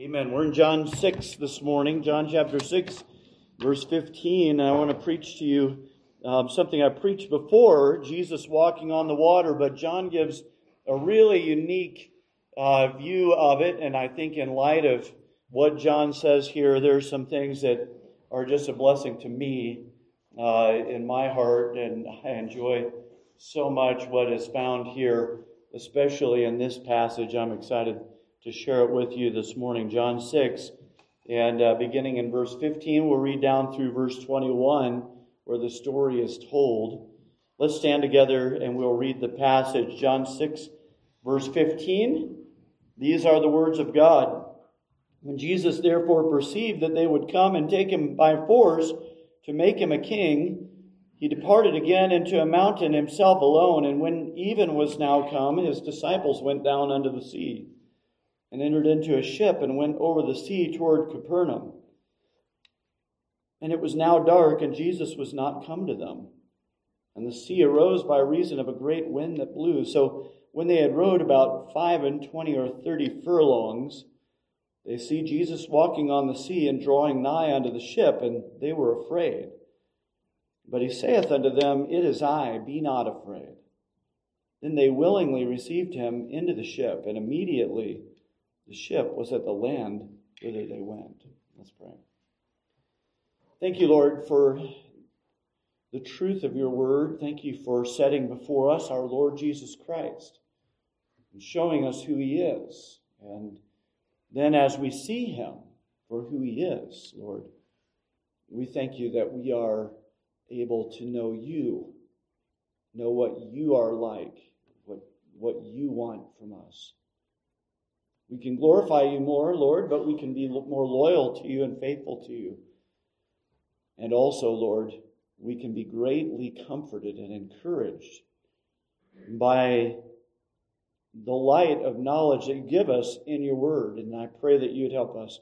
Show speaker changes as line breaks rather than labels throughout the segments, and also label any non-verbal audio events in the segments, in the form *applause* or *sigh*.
Amen. We're in John 6 this morning, John chapter 6, verse 15. I want to preach to you um, something I preached before Jesus walking on the water, but John gives a really unique uh, view of it. And I think, in light of what John says here, there's some things that are just a blessing to me uh, in my heart. And I enjoy so much what is found here, especially in this passage. I'm excited to share it with you this morning. John 6, and uh, beginning in verse 15, we'll read down through verse 21 where the story is told. Let's stand together and we'll read the passage. John 6, verse 15. These are the words of God. When Jesus therefore perceived that they would come and take him by force to make him a king, he departed again into a mountain himself alone. And when even was now come, his disciples went down unto the sea and entered into a ship and went over the sea toward Capernaum. And it was now dark, and Jesus was not come to them. And the sea arose by reason of a great wind that blew. So when they had rowed about five and twenty or thirty furlongs, they see Jesus walking on the sea and drawing nigh unto the ship, and they were afraid. But he saith unto them, It is I, be not afraid. Then they willingly received him into the ship, and immediately the ship was at the land whither they went. Let's pray. Thank you, Lord, for the truth of your word. Thank you for setting before us our Lord Jesus Christ and showing us who he is. And then as we see him for who he is, Lord, we thank you that we are able to know you, know what you are like, what, what you want from us. We can glorify you more, Lord, but we can be more loyal to you and faithful to you. And also, Lord, we can be greatly comforted and encouraged by the light of knowledge that you give us in your word. And I pray that you'd help us,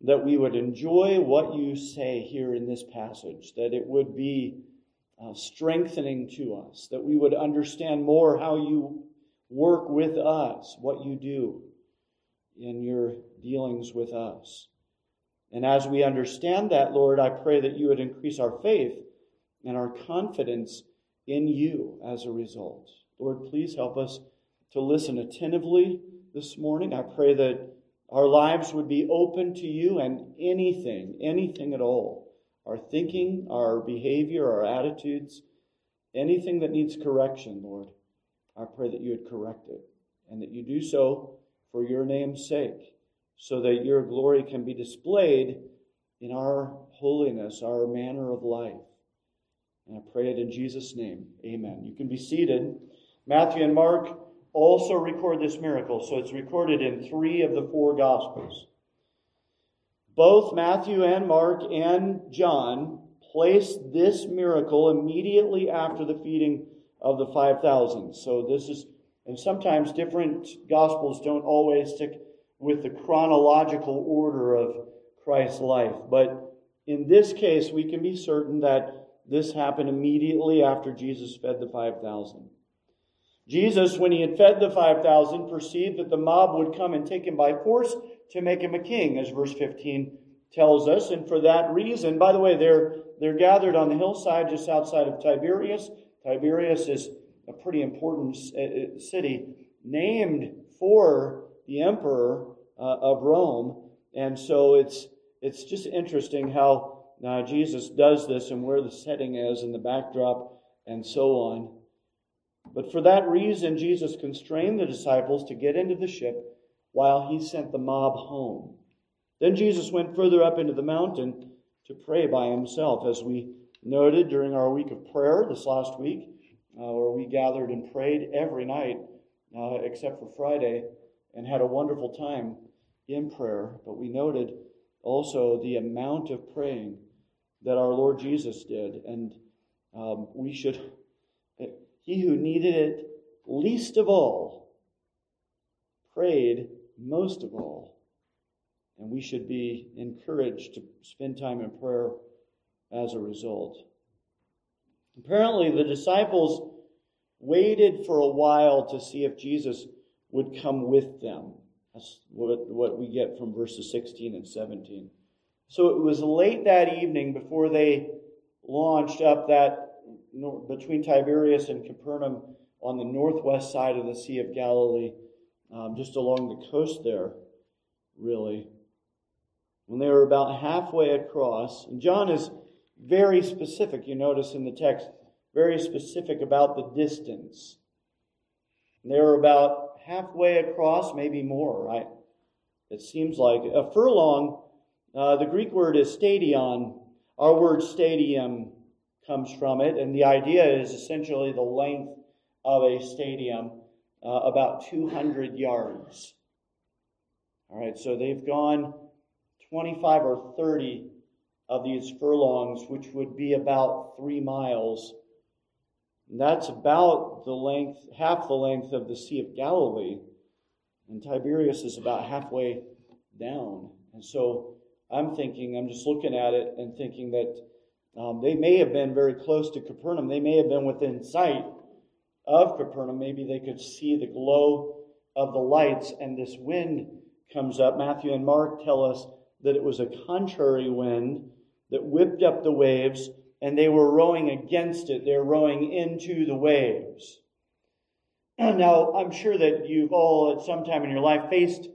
that we would enjoy what you say here in this passage, that it would be uh, strengthening to us, that we would understand more how you work with us, what you do in your dealings with us. And as we understand that, Lord, I pray that you would increase our faith and our confidence in you as a result. Lord, please help us to listen attentively this morning. I pray that our lives would be open to you and anything, anything at all our thinking, our behavior, our attitudes, anything that needs correction, Lord. I pray that you would correct it and that you do so for your name's sake, so that your glory can be displayed in our holiness, our manner of life. And I pray it in Jesus' name. Amen. You can be seated. Matthew and Mark also record this miracle, so it's recorded in three of the four Gospels. Both Matthew and Mark and John place this miracle immediately after the feeding of the 5,000. So this is and sometimes different gospels don't always stick with the chronological order of Christ's life. But in this case, we can be certain that this happened immediately after Jesus fed the 5,000. Jesus, when he had fed the 5,000, perceived that the mob would come and take him by force to make him a king, as verse 15 tells us. And for that reason, by the way, they're, they're gathered on the hillside just outside of Tiberias. Tiberias is a pretty important uh, city named for the emperor uh, of Rome. And so it's, it's just interesting how uh, Jesus does this and where the setting is and the backdrop and so on. But for that reason, Jesus constrained the disciples to get into the ship while he sent the mob home. Then Jesus went further up into the mountain to pray by himself, as we noted during our week of prayer this last week where we gathered and prayed every night uh, except for Friday and had a wonderful time in prayer. But we noted also the amount of praying that our Lord Jesus did. And um, we should, he who needed it least of all prayed most of all. And we should be encouraged to spend time in prayer as a result. Apparently, the disciples waited for a while to see if Jesus would come with them. That's what, what we get from verses 16 and 17. So it was late that evening before they launched up that between Tiberias and Capernaum on the northwest side of the Sea of Galilee, um, just along the coast there, really. When they were about halfway across, and John is very specific, you notice in the text, very specific about the distance. They were about halfway across, maybe more, right? It seems like. A furlong, uh, the Greek word is stadion. Our word stadium comes from it, and the idea is essentially the length of a stadium, uh, about 200 yards. All right, so they've gone 25 or 30 of these furlongs, which would be about three miles. And that's about the length, half the length of the Sea of Galilee. And Tiberias is about halfway down. And so I'm thinking, I'm just looking at it and thinking that um, they may have been very close to Capernaum. They may have been within sight of Capernaum. Maybe they could see the glow of the lights, and this wind comes up. Matthew and Mark tell us that it was a contrary wind that whipped up the waves, and they were rowing against it. They're rowing into the waves. *clears throat* Now, I'm sure that you've all at some time in your life faced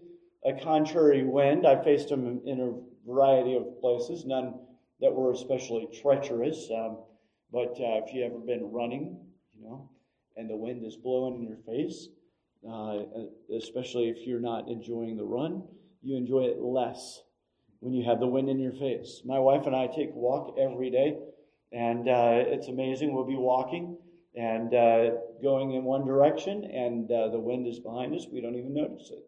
a contrary wind. I faced them in a variety of places, none that were especially treacherous. Um, but uh, if you've ever been running, you know, and the wind is blowing in your face, uh, especially if you're not enjoying the run, you enjoy it less when you have the wind in your face. My wife and I take a walk every day, and uh, it's amazing. We'll be walking and uh, going in one direction, and uh, the wind is behind us. We don't even notice it.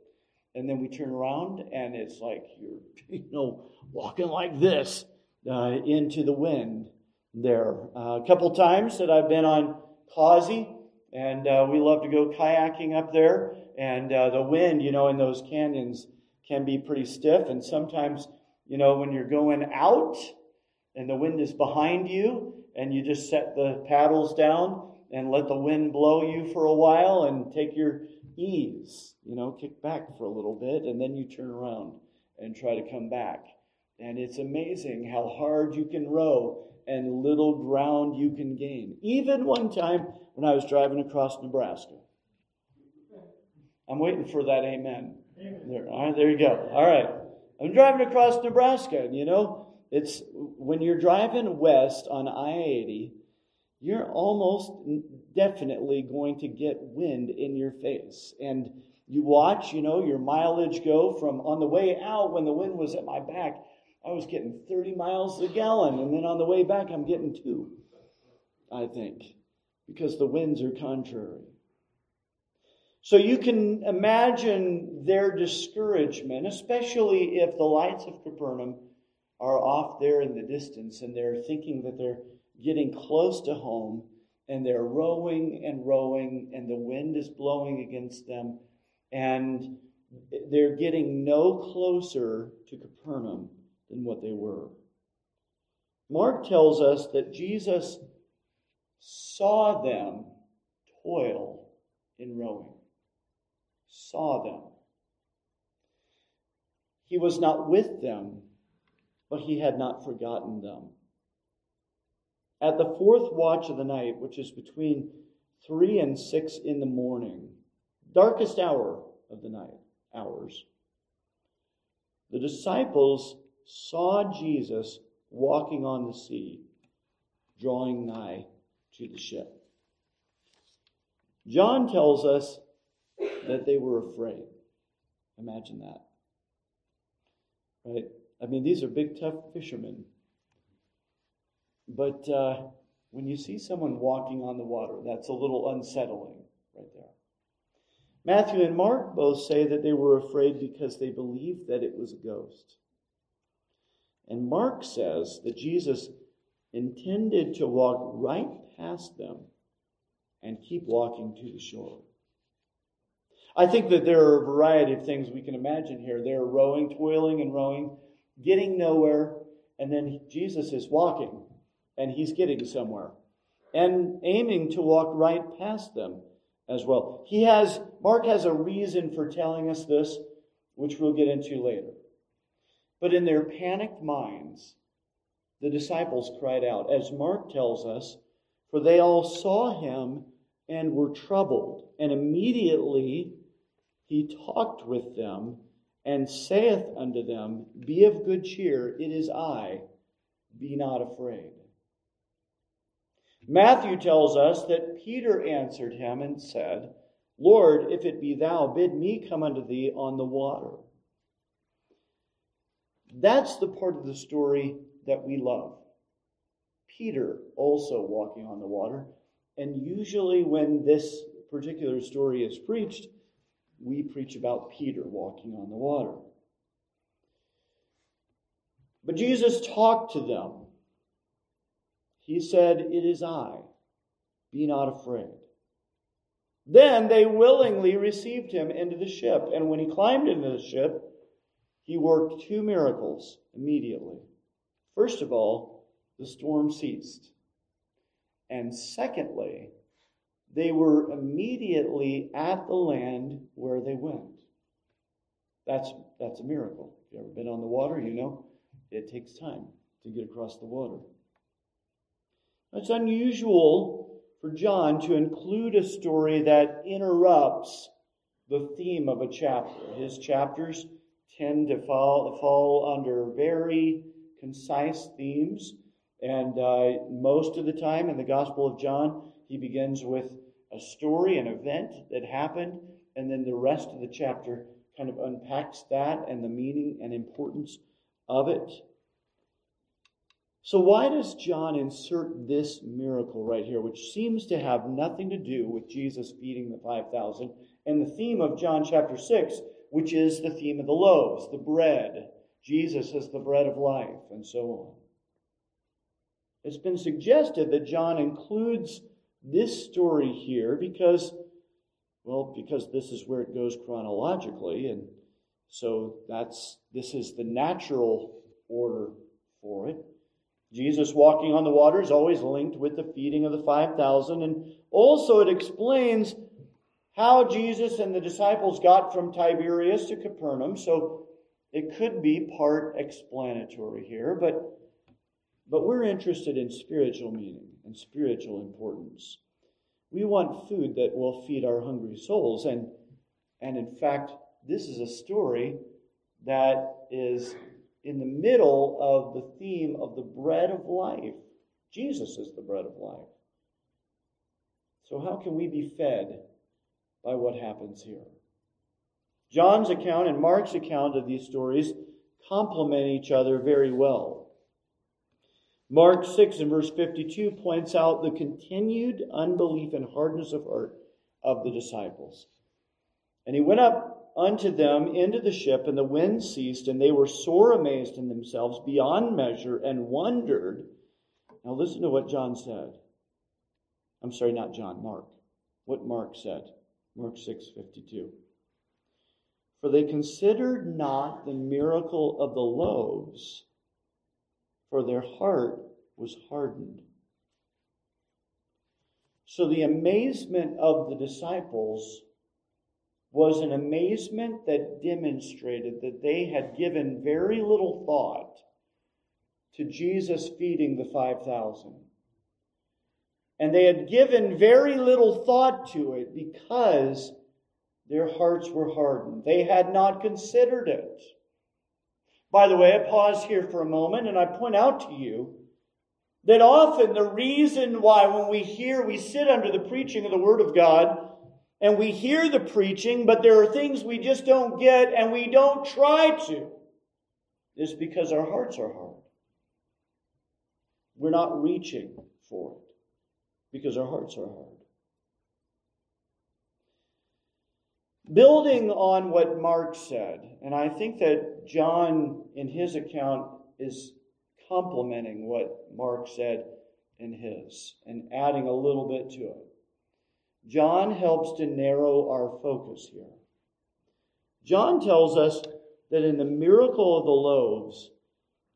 And then we turn around, and it's like you're, *laughs* you know, walking like this into the wind there. Uh, a couple times that I've been on Causey, and uh, we love to go kayaking up there. And uh, the wind, you know, in those canyons can be pretty stiff. And sometimes, you know, when you're going out and the wind is behind you, and you just set the paddles down and let the wind blow you for a while and take your ease, you know, kick back for a little bit, and then you turn around and try to come back. And it's amazing how hard you can row and little ground you can gain. Even one time when I was driving across Nebraska. I'm waiting for that amen. amen. There, all right, there you go. All right. I'm driving across Nebraska, and you know, it's when you're driving west on I 80, you're almost definitely going to get wind in your face. And you watch, you know, your mileage go from on the way out when the wind was at my back, I was getting 30 miles a gallon, and then on the way back, I'm getting two, I think, because the winds are contrary. So you can imagine their discouragement, especially if the lights of Capernaum are off there in the distance and they're thinking that they're getting close to home and they're rowing and rowing and the wind is blowing against them and they're getting no closer to Capernaum than what they were. Mark tells us that Jesus saw them toil in rowing. Saw them. He was not with them, but he had not forgotten them. At the fourth watch of the night, which is between three and six in the morning, darkest hour of the night, hours, the disciples saw Jesus walking on the sea, drawing nigh to the ship. John tells us that they were afraid. Imagine that. Right? I mean, these are big, tough fishermen. But uh, when you see someone walking on the water, that's a little unsettling right there. Matthew and Mark both say that they were afraid because they believed that it was a ghost. And Mark says that Jesus intended to walk right past them and keep walking to the shore. I think that there are a variety of things we can imagine here. They're rowing, toiling and rowing, getting nowhere, and then Jesus is walking and he's getting somewhere and aiming to walk right past them as well. He has Mark has a reason for telling us this which we'll get into later. But in their panicked minds, the disciples cried out, as Mark tells us, for they all saw him and were troubled. And immediately he talked with them and saith unto them, Be of good cheer, it is I, be not afraid. Matthew tells us that Peter answered him and said, Lord, if it be thou, bid me come unto thee on the water. That's the part of the story that we love. Peter also walking on the water. And usually, when this particular story is preached, we preach about Peter walking on the water. But Jesus talked to them. He said, It is I. Be not afraid. Then they willingly received him into the ship. And when he climbed into the ship, he worked two miracles immediately. First of all, the storm ceased. And secondly, they were immediately at the land where they went. That's, that's a miracle. If you've ever been on the water, you know it takes time to get across the water. It's unusual for John to include a story that interrupts the theme of a chapter. His chapters tend to fall, fall under very concise themes, and uh, most of the time in the Gospel of John, he begins with a story, an event that happened, and then the rest of the chapter kind of unpacks that and the meaning and importance of it. So, why does John insert this miracle right here, which seems to have nothing to do with Jesus feeding the 5,000 and the theme of John chapter 6, which is the theme of the loaves, the bread? Jesus is the bread of life, and so on. It's been suggested that John includes this story here because, well, because this is where it goes chronologically, and so that's this is the natural order for it. Jesus walking on the water is always linked with the feeding of the 5,000. And also it explains how Jesus and the disciples got from Tiberias to Capernaum. So it could be part explanatory here, but, but we're interested in spiritual meaning and spiritual importance. We want food that will feed our hungry souls. And, and in fact, this is a story that is in the middle of the theme of the bread of life. Jesus is the bread of life. So, how can we be fed by what happens here? John's account and Mark's account of these stories complement each other very well. Mark 6 and verse 52 points out the continued unbelief and hardness of heart of the disciples. And he went up unto them into the ship, and the wind ceased, and they were sore amazed in themselves beyond measure, and wondered. Now listen to what John said. I'm sorry, not John, Mark. What Mark said. Mark 6:52. For they considered not the miracle of the loaves, for their heart was hardened. So the amazement of the disciples was an amazement that demonstrated that they had given very little thought to Jesus feeding the 5,000. And they had given very little thought to it because their hearts were hardened. They had not considered it. By the way, I pause here for a moment and I point out to you that often the reason why when we hear, we sit under the preaching of the Word of God, and we hear the preaching, but there are things we just don't get and we don't try to, is because our hearts are hard. We're not reaching for it because our hearts are hard. Building on what Mark said, and I think that John, in his account, is complementing what Mark said in his and adding a little bit to it. John helps to narrow our focus here. John tells us that in the miracle of the loaves,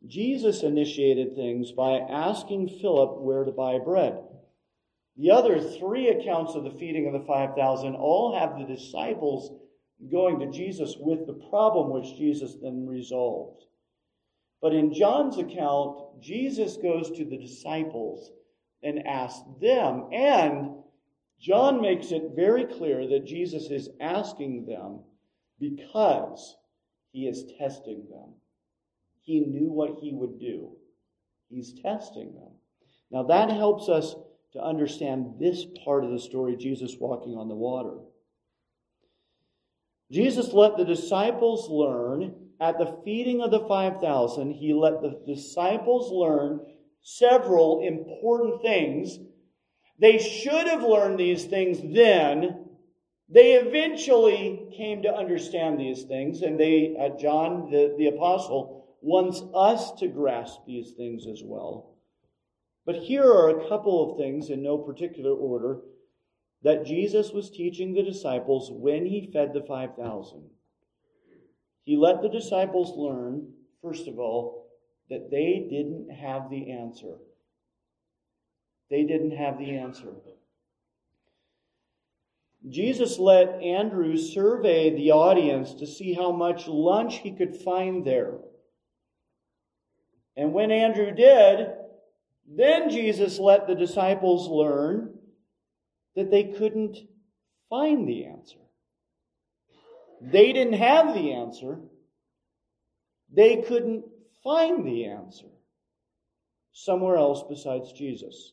Jesus initiated things by asking Philip where to buy bread. The other three accounts of the feeding of the 5,000 all have the disciples going to Jesus with the problem which Jesus then resolved. But in John's account, Jesus goes to the disciples and asks them, and John makes it very clear that Jesus is asking them because he is testing them. He knew what he would do. He's testing them. Now that helps us to understand this part of the story, Jesus walking on the water. Jesus let the disciples learn at the feeding of the 5,000, he let the disciples learn several important things. They should have learned these things then. They eventually came to understand these things, and they, uh, John, the, the apostle, wants us to grasp these things as well. But here are a couple of things in no particular order that Jesus was teaching the disciples when he fed the 5,000. He let the disciples learn, first of all, that they didn't have the answer. They didn't have the answer. Jesus let Andrew survey the audience to see how much lunch he could find there. And when Andrew did, then Jesus let the disciples learn that they couldn't find the answer. They didn't have the answer. They couldn't find the answer somewhere else besides Jesus.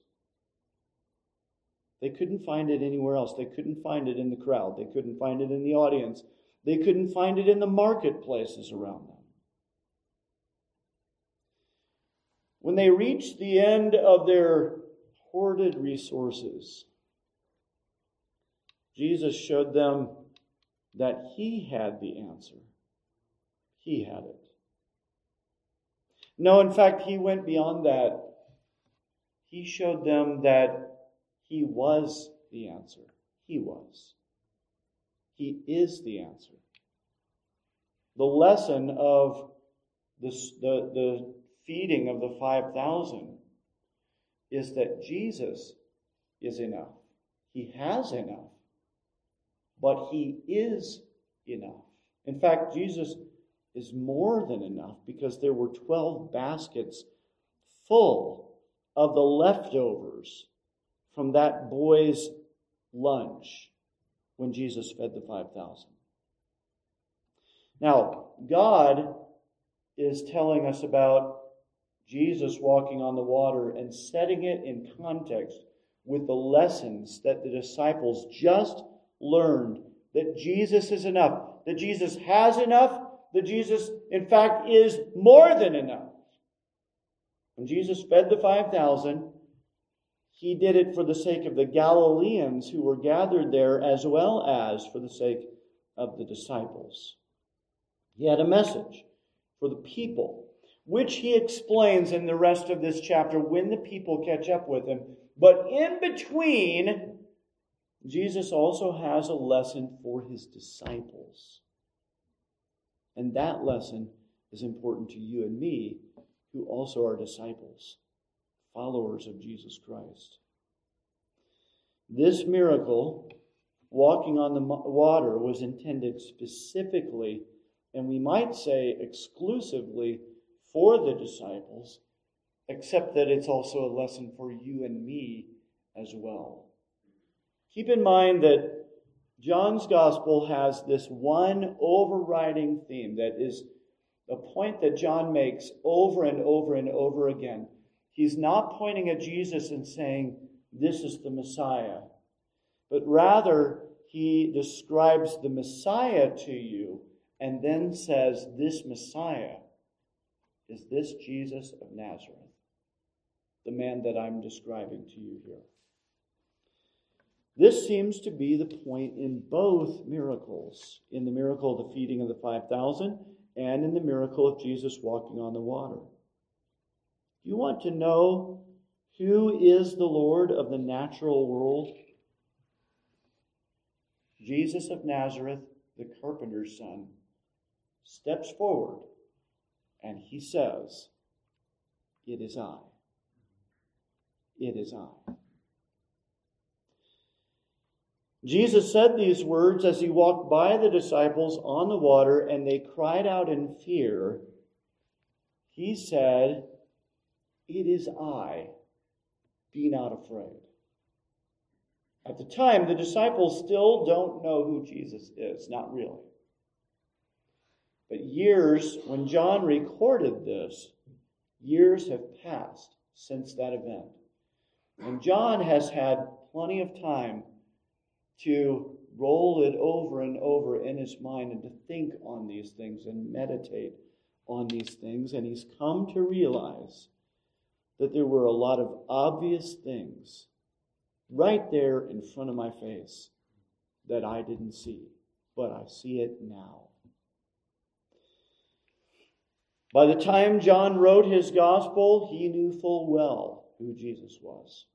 They couldn't find it anywhere else. They couldn't find it in the crowd. They couldn't find it in the audience. They couldn't find it in the marketplaces around them. When they reached the end of their hoarded resources, Jesus showed them that he had the answer. He had it. No, in fact, he went beyond that. He showed them that he was the answer. He was. He is the answer. The lesson of this, the, the feeding of the 5,000 is that Jesus is enough. He has enough but he is enough. In fact, Jesus is more than enough because there were 12 baskets full of the leftovers from that boy's lunch when Jesus fed the 5,000. Now, God is telling us about Jesus walking on the water and setting it in context with the lessons that the disciples just learned that Jesus is enough, that Jesus has enough, that Jesus, in fact, is more than enough. When Jesus fed the 5,000, he did it for the sake of the Galileans who were gathered there, as well as for the sake of the disciples. He had a message for the people, which he explains in the rest of this chapter when the people catch up with him. But in between, Jesus also has a lesson for his disciples. And that lesson is important to you and me, who also are disciples, followers of Jesus Christ. This miracle, walking on the water, was intended specifically, and we might say exclusively, for the disciples, except that it's also a lesson for you and me as well. Keep in mind that John's gospel has this one overriding theme that is a point that John makes over and over and over again. He's not pointing at Jesus and saying, This is the Messiah, but rather he describes the Messiah to you and then says, This Messiah is this Jesus of Nazareth, the man that I'm describing to you here. This seems to be the point in both miracles in the miracle of the feeding of the 5,000 and in the miracle of Jesus walking on the water. You want to know who is the Lord of the natural world? Jesus of Nazareth, the carpenter's son, steps forward and he says, It is I. It is I. Jesus said these words as he walked by the disciples on the water, and they cried out in fear. He said, It is I. Be not afraid. At the time, the disciples still don't know who Jesus is, not really. But years, when John recorded this, years have passed since that event. And John has had plenty of time to roll it over and over in his mind and to think on these things and meditate on these things. And he's come to realize that there were a lot of obvious things right there in front of my face that I didn't see, but I see it now. By the time John wrote his gospel, he knew full well who Jesus was.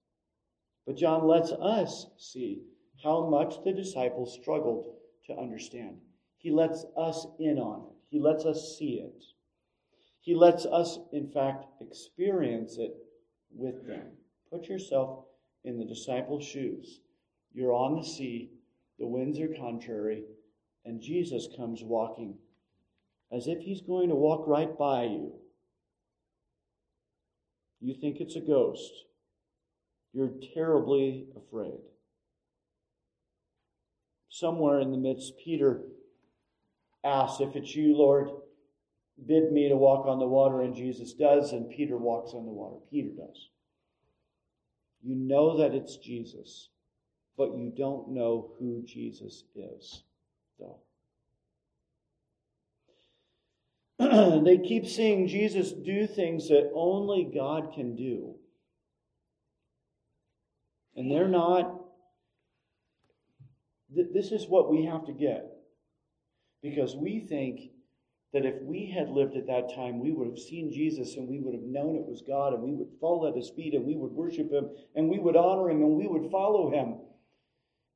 But John lets us see how much the disciples struggled to understand. He lets us in on it, he lets us see it. He lets us, in fact, experience it with them. Put yourself in the disciples' shoes. You're on the sea, the winds are contrary, and Jesus comes walking as if he's going to walk right by you. You think it's a ghost. You're terribly afraid somewhere in the midst, Peter asks, If it's you, Lord, bid me to walk on the water. And Jesus does, and Peter walks on the water. Peter does. You know that it's Jesus, but you don't know who Jesus is, though. *clears throat* they keep seeing Jesus do things that only God can do. And they're not this is what we have to get. Because we think that if we had lived at that time, we would have seen Jesus and we would have known it was God and we would fall at his feet and we would worship him and we would honor him and we would follow him.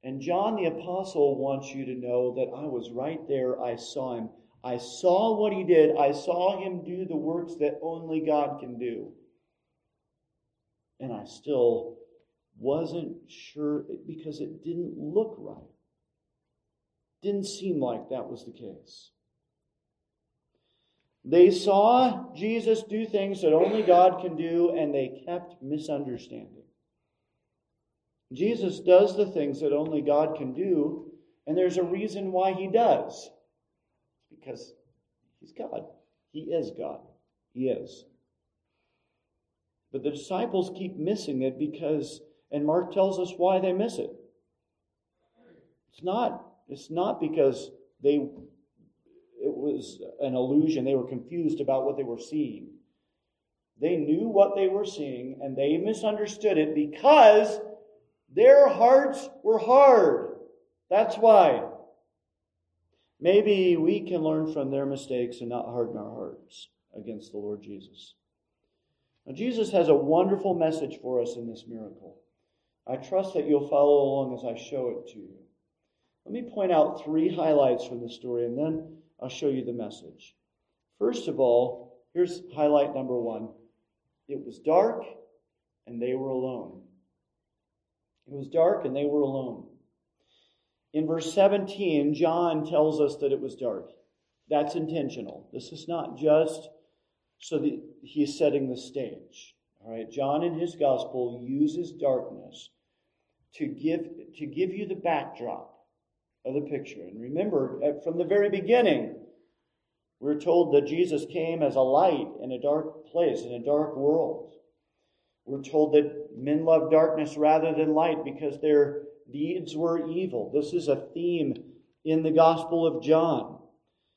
And John the Apostle wants you to know that I was right there. I saw him. I saw what he did. I saw him do the works that only God can do. And I still wasn't sure because it didn't look right. Didn't seem like that was the case. They saw Jesus do things that only God can do, and they kept misunderstanding. Jesus does the things that only God can do, and there's a reason why he does. Because he's God. He is God. He is. But the disciples keep missing it because, and Mark tells us why they miss it. It's not it's not because they it was an illusion. They were confused about what they were seeing. They knew what they were seeing and they misunderstood it because their hearts were hard. That's why. Maybe we can learn from their mistakes and not harden our hearts against the Lord Jesus. Now, Jesus has a wonderful message for us in this miracle. I trust that you'll follow along as I show it to you. Let me point out three highlights from the story and then I'll show you the message. First of all, here's highlight number one it was dark and they were alone. It was dark and they were alone. In verse 17, John tells us that it was dark. That's intentional. This is not just so that he's setting the stage. All right, John in his gospel uses darkness to give to give you the backdrop of the picture. And remember, from the very beginning, we're told that Jesus came as a light in a dark place, in a dark world. We're told that men love darkness rather than light because their deeds were evil. This is a theme in the Gospel of John.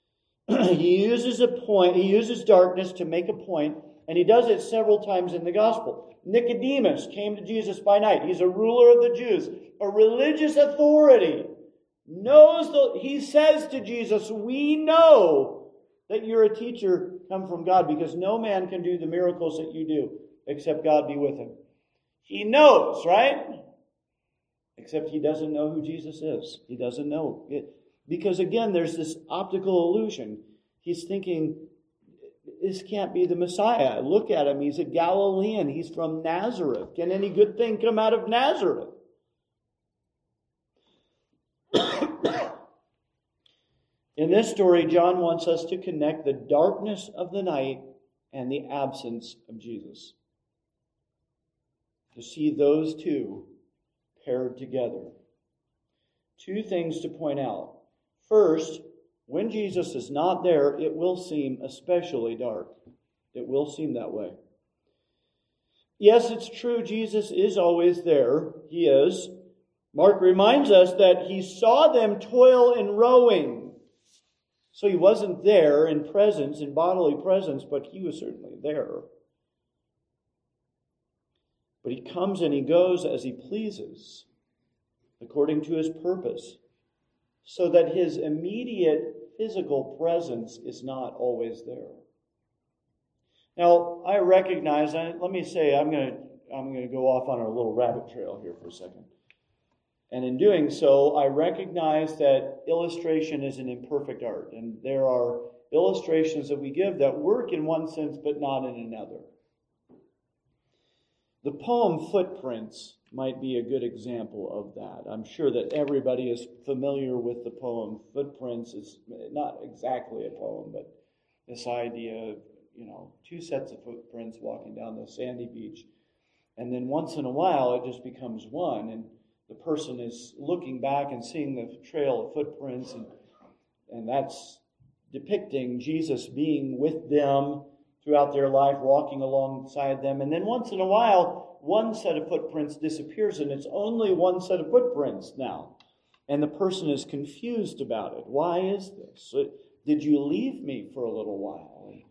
*clears throat* he uses a point, he uses darkness to make a point, and he does it several times in the Gospel. Nicodemus came to Jesus by night. He's a ruler of the Jews, a religious authority knows the, he says to Jesus, We know that you're a teacher come from God because no man can do the miracles that you do except God be with him. He knows, right? Except he doesn't know who Jesus is. He doesn't know. It, because again, there's this optical illusion. He's thinking, this can't be the Messiah. Look at him. He's a Galilean. He's from Nazareth. Can any good thing come out of Nazareth? *coughs* In this story, John wants us to connect the darkness of the night and the absence of Jesus. To see those two paired together. Two things to point out. First, when Jesus is not there, it will seem especially dark. It will seem that way. Yes, it's true, Jesus is always there. He is. Mark reminds us that he saw them toil in rowing. So he wasn't there in presence, in bodily presence, but he was certainly there. But he comes and he goes as he pleases, according to his purpose, so that his immediate physical presence is not always there. Now, I recognize, let me say, I'm going to, I'm going to go off on a little rabbit trail here for a second. And in doing so, I recognize that illustration is an imperfect art, and there are illustrations that we give that work in one sense but not in another. The poem Footprints might be a good example of that. I'm sure that everybody is familiar with the poem Footprints. It's not exactly a poem, but this idea of, you know, two sets of footprints walking down the sandy beach. And then once in a while, it just becomes one. And the person is looking back and seeing the trail of footprints, and, and that's depicting Jesus being with them throughout their life, walking alongside them. And then once in a while, one set of footprints disappears, and it's only one set of footprints now. And the person is confused about it. Why is this? Uh, did you leave me for a little while? And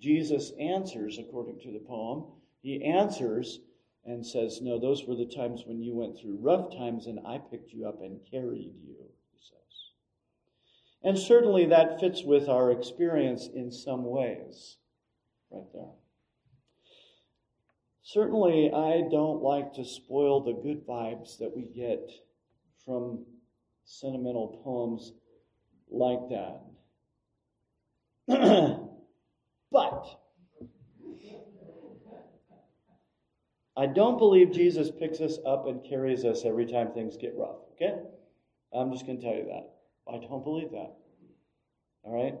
Jesus answers, according to the poem, he answers and says, No, those were the times when you went through rough times and I picked you up and carried you, he says. And certainly that fits with our experience in some ways, right there. Certainly, I don't like to spoil the good vibes that we get from sentimental poems like that. *clears throat* but I don't believe Jesus picks us up and carries us every time things get rough. Okay? I'm just going to tell you that. I don't believe that. All right?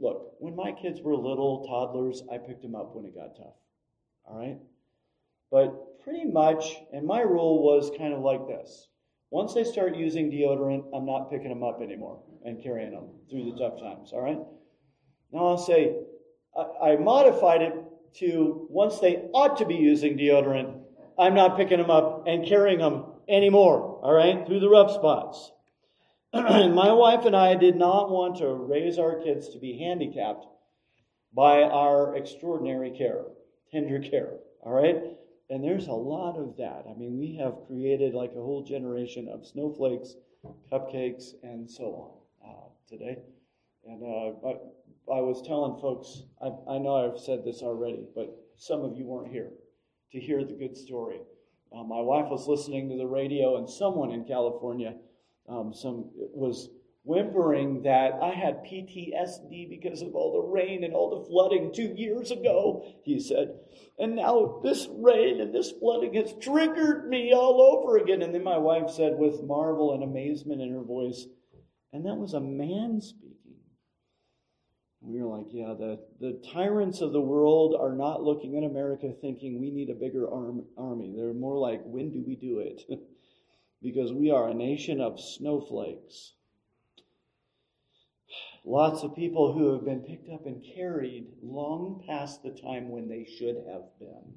Look, when my kids were little toddlers, I picked them up when it got tough. All right? But pretty much, and my rule was kind of like this. Once they start using deodorant, I'm not picking them up anymore and carrying them through the tough times. All right? Now I'll say, I, I modified it to once they ought to be using deodorant, I'm not picking them up and carrying them anymore, all right, through the rough spots. *clears throat* My wife and I did not want to raise our kids to be handicapped by our extraordinary care, tender care, all right? And there's a lot of that. I mean, we have created like a whole generation of snowflakes, cupcakes, and so on uh, today. And uh, I was telling folks, I, I, know I've said this already, but some of you weren't here to hear the good story. Uh, my wife was listening to the radio, and someone in California um, some was whimpering that I had PTSD because of all the rain and all the flooding two years ago, he said. And now this rain and this flooding has triggered me all over again. And then my wife said, with marvel and amazement in her voice, and that was a man speaking. We were like, yeah, the, the tyrants of the world are not looking at America thinking we need a bigger arm, army. They're more like, when do we do it? *laughs* because we are a nation of snowflakes. Lots of people who have been picked up and carried long past the time when they should have been.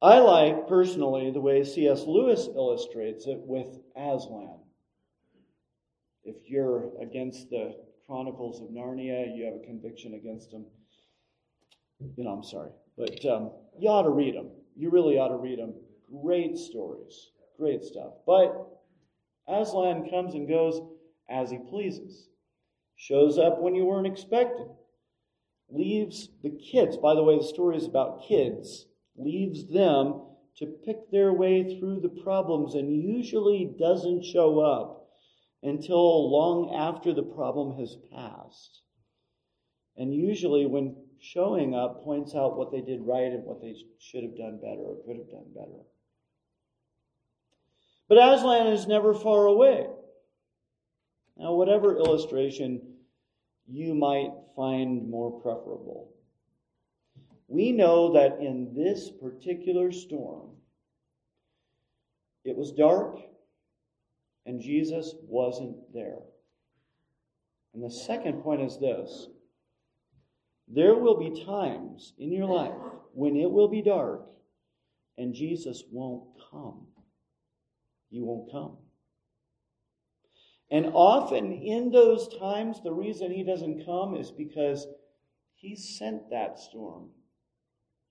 I like personally the way C.S. Lewis illustrates it with Aslan. If you're against the Chronicles of Narnia. You have a conviction against them. You know, I'm sorry. But um, you ought to read them. You really ought to read them. Great stories. Great stuff. But Aslan comes and goes as he pleases. Shows up when you weren't expecting. Leaves the kids, by the way, the story is about kids, leaves them to pick their way through the problems and usually doesn't show up until long after the problem has passed. And usually, when showing up, points out what they did right and what they should have done better or could have done better. But Aslan is never far away. Now, whatever illustration you might find more preferable, we know that in this particular storm, it was dark and Jesus wasn't there. And the second point is this there will be times in your life when it will be dark and Jesus won't come. He won't come. And often in those times, the reason he doesn't come is because he sent that storm.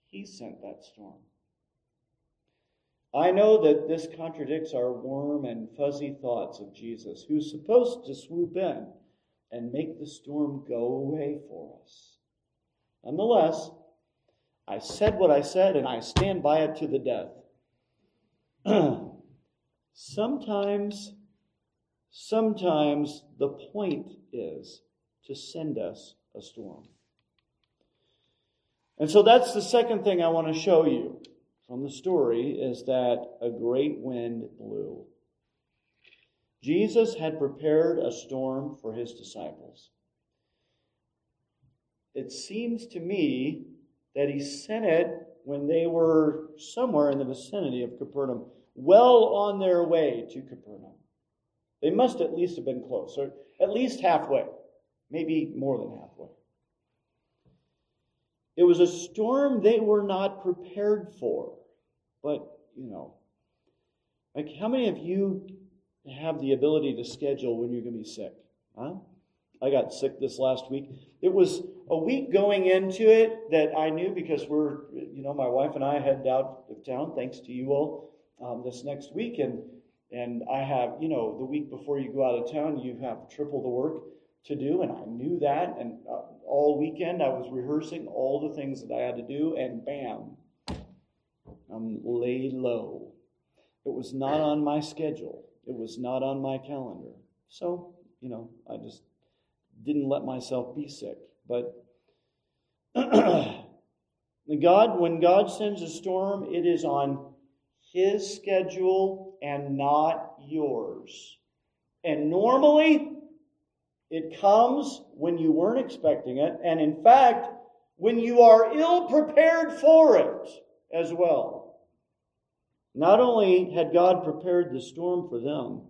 He sent that storm. I know that this contradicts our warm and fuzzy thoughts of Jesus, who's supposed to swoop in and make the storm go away for us. Nonetheless, I said what I said and I stand by it to the death. *clears throat* sometimes, sometimes the point is to send us a storm. And so that's the second thing I want to show you from the story is that a great wind blew. Jesus had prepared a storm for his disciples. It seems to me that he sent it when they were somewhere in the vicinity of Capernaum, well on their way to Capernaum. They must at least have been close, or at least halfway, maybe more than halfway. It was a storm they were not prepared for. But, you know, like how many of you have the ability to schedule when you're going to be sick? Huh? I got sick this last week. It was a week going into it that I knew because we're, you know, my wife and I head out of town, thanks to you all, um, this next week. And, and I have, you know, the week before you go out of town, you have triple the work to do. And I knew that. And uh, all weekend I was rehearsing all the things that I had to do. And bam, I'm laid low. It was not on my schedule. It was not on my calendar. So, you know, I just didn't let myself be sick. But *clears throat* God, when God sends a storm, it is on His schedule and not yours. And normally, it comes when you weren't expecting it, and in fact, when you are ill prepared for it as well. Not only had God prepared the storm for them,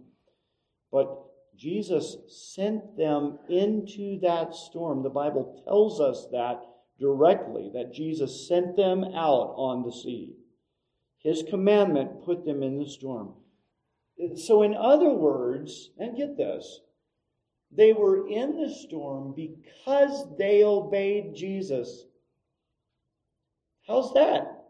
but Jesus sent them into that storm. The Bible tells us that directly, that Jesus sent them out on the sea. His commandment put them in the storm. So, in other words, and get this, they were in the storm because they obeyed Jesus. How's that?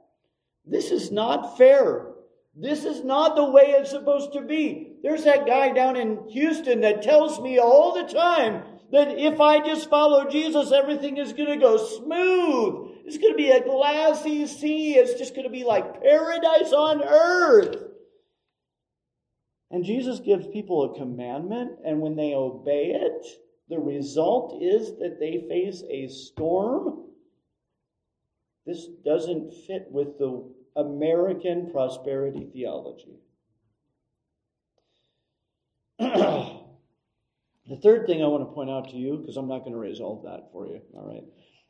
This is not fair. This is not the way it's supposed to be. There's that guy down in Houston that tells me all the time that if I just follow Jesus, everything is going to go smooth. It's going to be a glassy sea. It's just going to be like paradise on earth. And Jesus gives people a commandment, and when they obey it, the result is that they face a storm. This doesn't fit with the American prosperity theology. *clears throat* the third thing I want to point out to you, because I'm not going to resolve that for you, all right?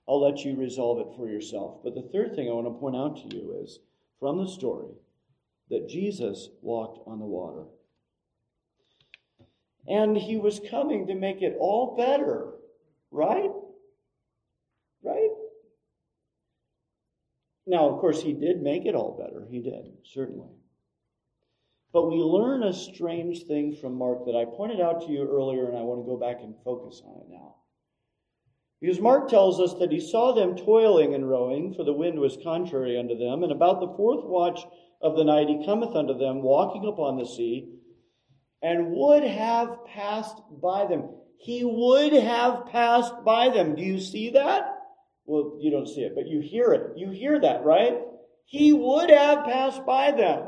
I'll let you resolve it for yourself. But the third thing I want to point out to you is from the story that Jesus walked on the water. And he was coming to make it all better, right? Right? Now, of course, he did make it all better. He did, certainly. But we learn a strange thing from Mark that I pointed out to you earlier, and I want to go back and focus on it now. Because Mark tells us that he saw them toiling and rowing, for the wind was contrary unto them. And about the fourth watch of the night he cometh unto them, walking upon the sea, and would have passed by them. He would have passed by them. Do you see that? Well, you don't see it, but you hear it. You hear that, right? He would have passed by them.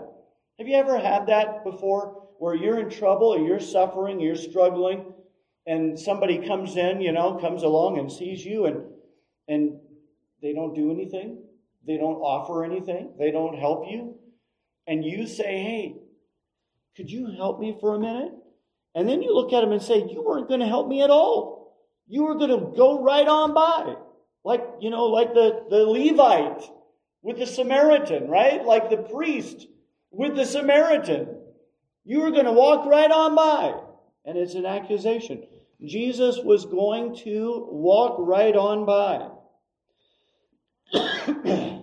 Have you ever had that before where you're in trouble or you're suffering, you're struggling, and somebody comes in, you know, comes along and sees you and and they don't do anything? They don't offer anything? They don't help you? And you say, "Hey, could you help me for a minute?" And then you look at him and say, You weren't going to help me at all. You were going to go right on by. Like, you know, like the, the Levite with the Samaritan, right? Like the priest with the Samaritan. You were going to walk right on by. And it's an accusation. Jesus was going to walk right on by. *clears throat*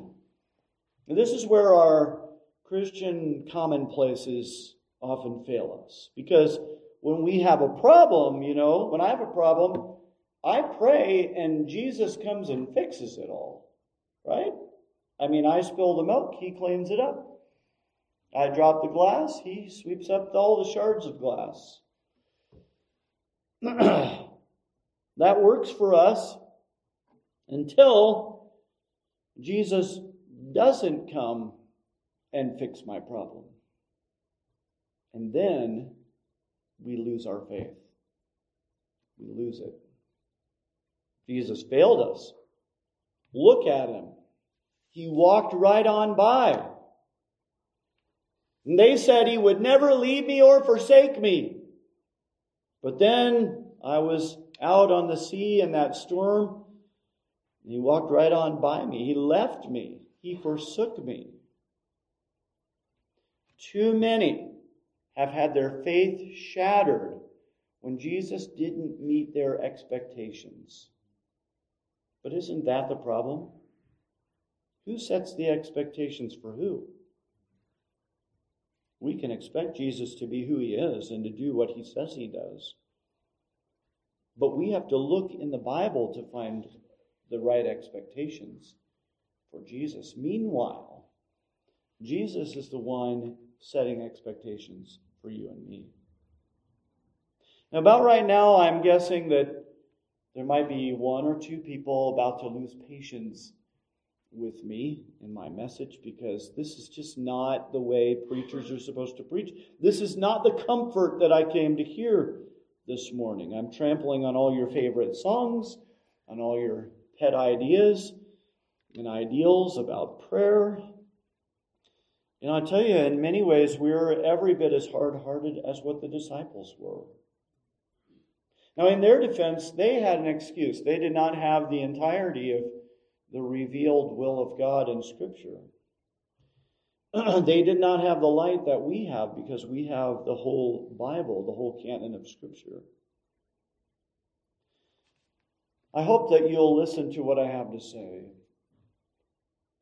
this is where our Christian commonplaces often fail us. Because when we have a problem, you know, when I have a problem, I pray and Jesus comes and fixes it all. Right? I mean, I spill the milk, he cleans it up. I drop the glass, he sweeps up all the shards of glass. *clears throat* that works for us until Jesus doesn't come and fix my problem. And then we lose our faith. We lose it. Jesus failed us. Look at him. He walked right on by. And they said he would never leave me or forsake me. But then I was out on the sea in that storm, and he walked right on by me. He left me. He forsook me. Too many have had their faith shattered when Jesus didn't meet their expectations. But isn't that the problem? Who sets the expectations for who? We can expect Jesus to be who he is and to do what he says he does. But we have to look in the Bible to find the right expectations for Jesus. Meanwhile, Jesus is the one setting expectations for you and me. Now, about right now, I'm guessing that there might be one or two people about to lose patience with me in my message because this is just not the way preachers are supposed to preach. This is not the comfort that I came to hear this morning. I'm trampling on all your favorite songs, on all your pet ideas and ideals about prayer. And I tell you, in many ways, we're every bit as hard hearted as what the disciples were. Now, in their defense, they had an excuse. They did not have the entirety of the revealed will of God in Scripture. *clears throat* they did not have the light that we have because we have the whole Bible, the whole canon of Scripture. I hope that you'll listen to what I have to say.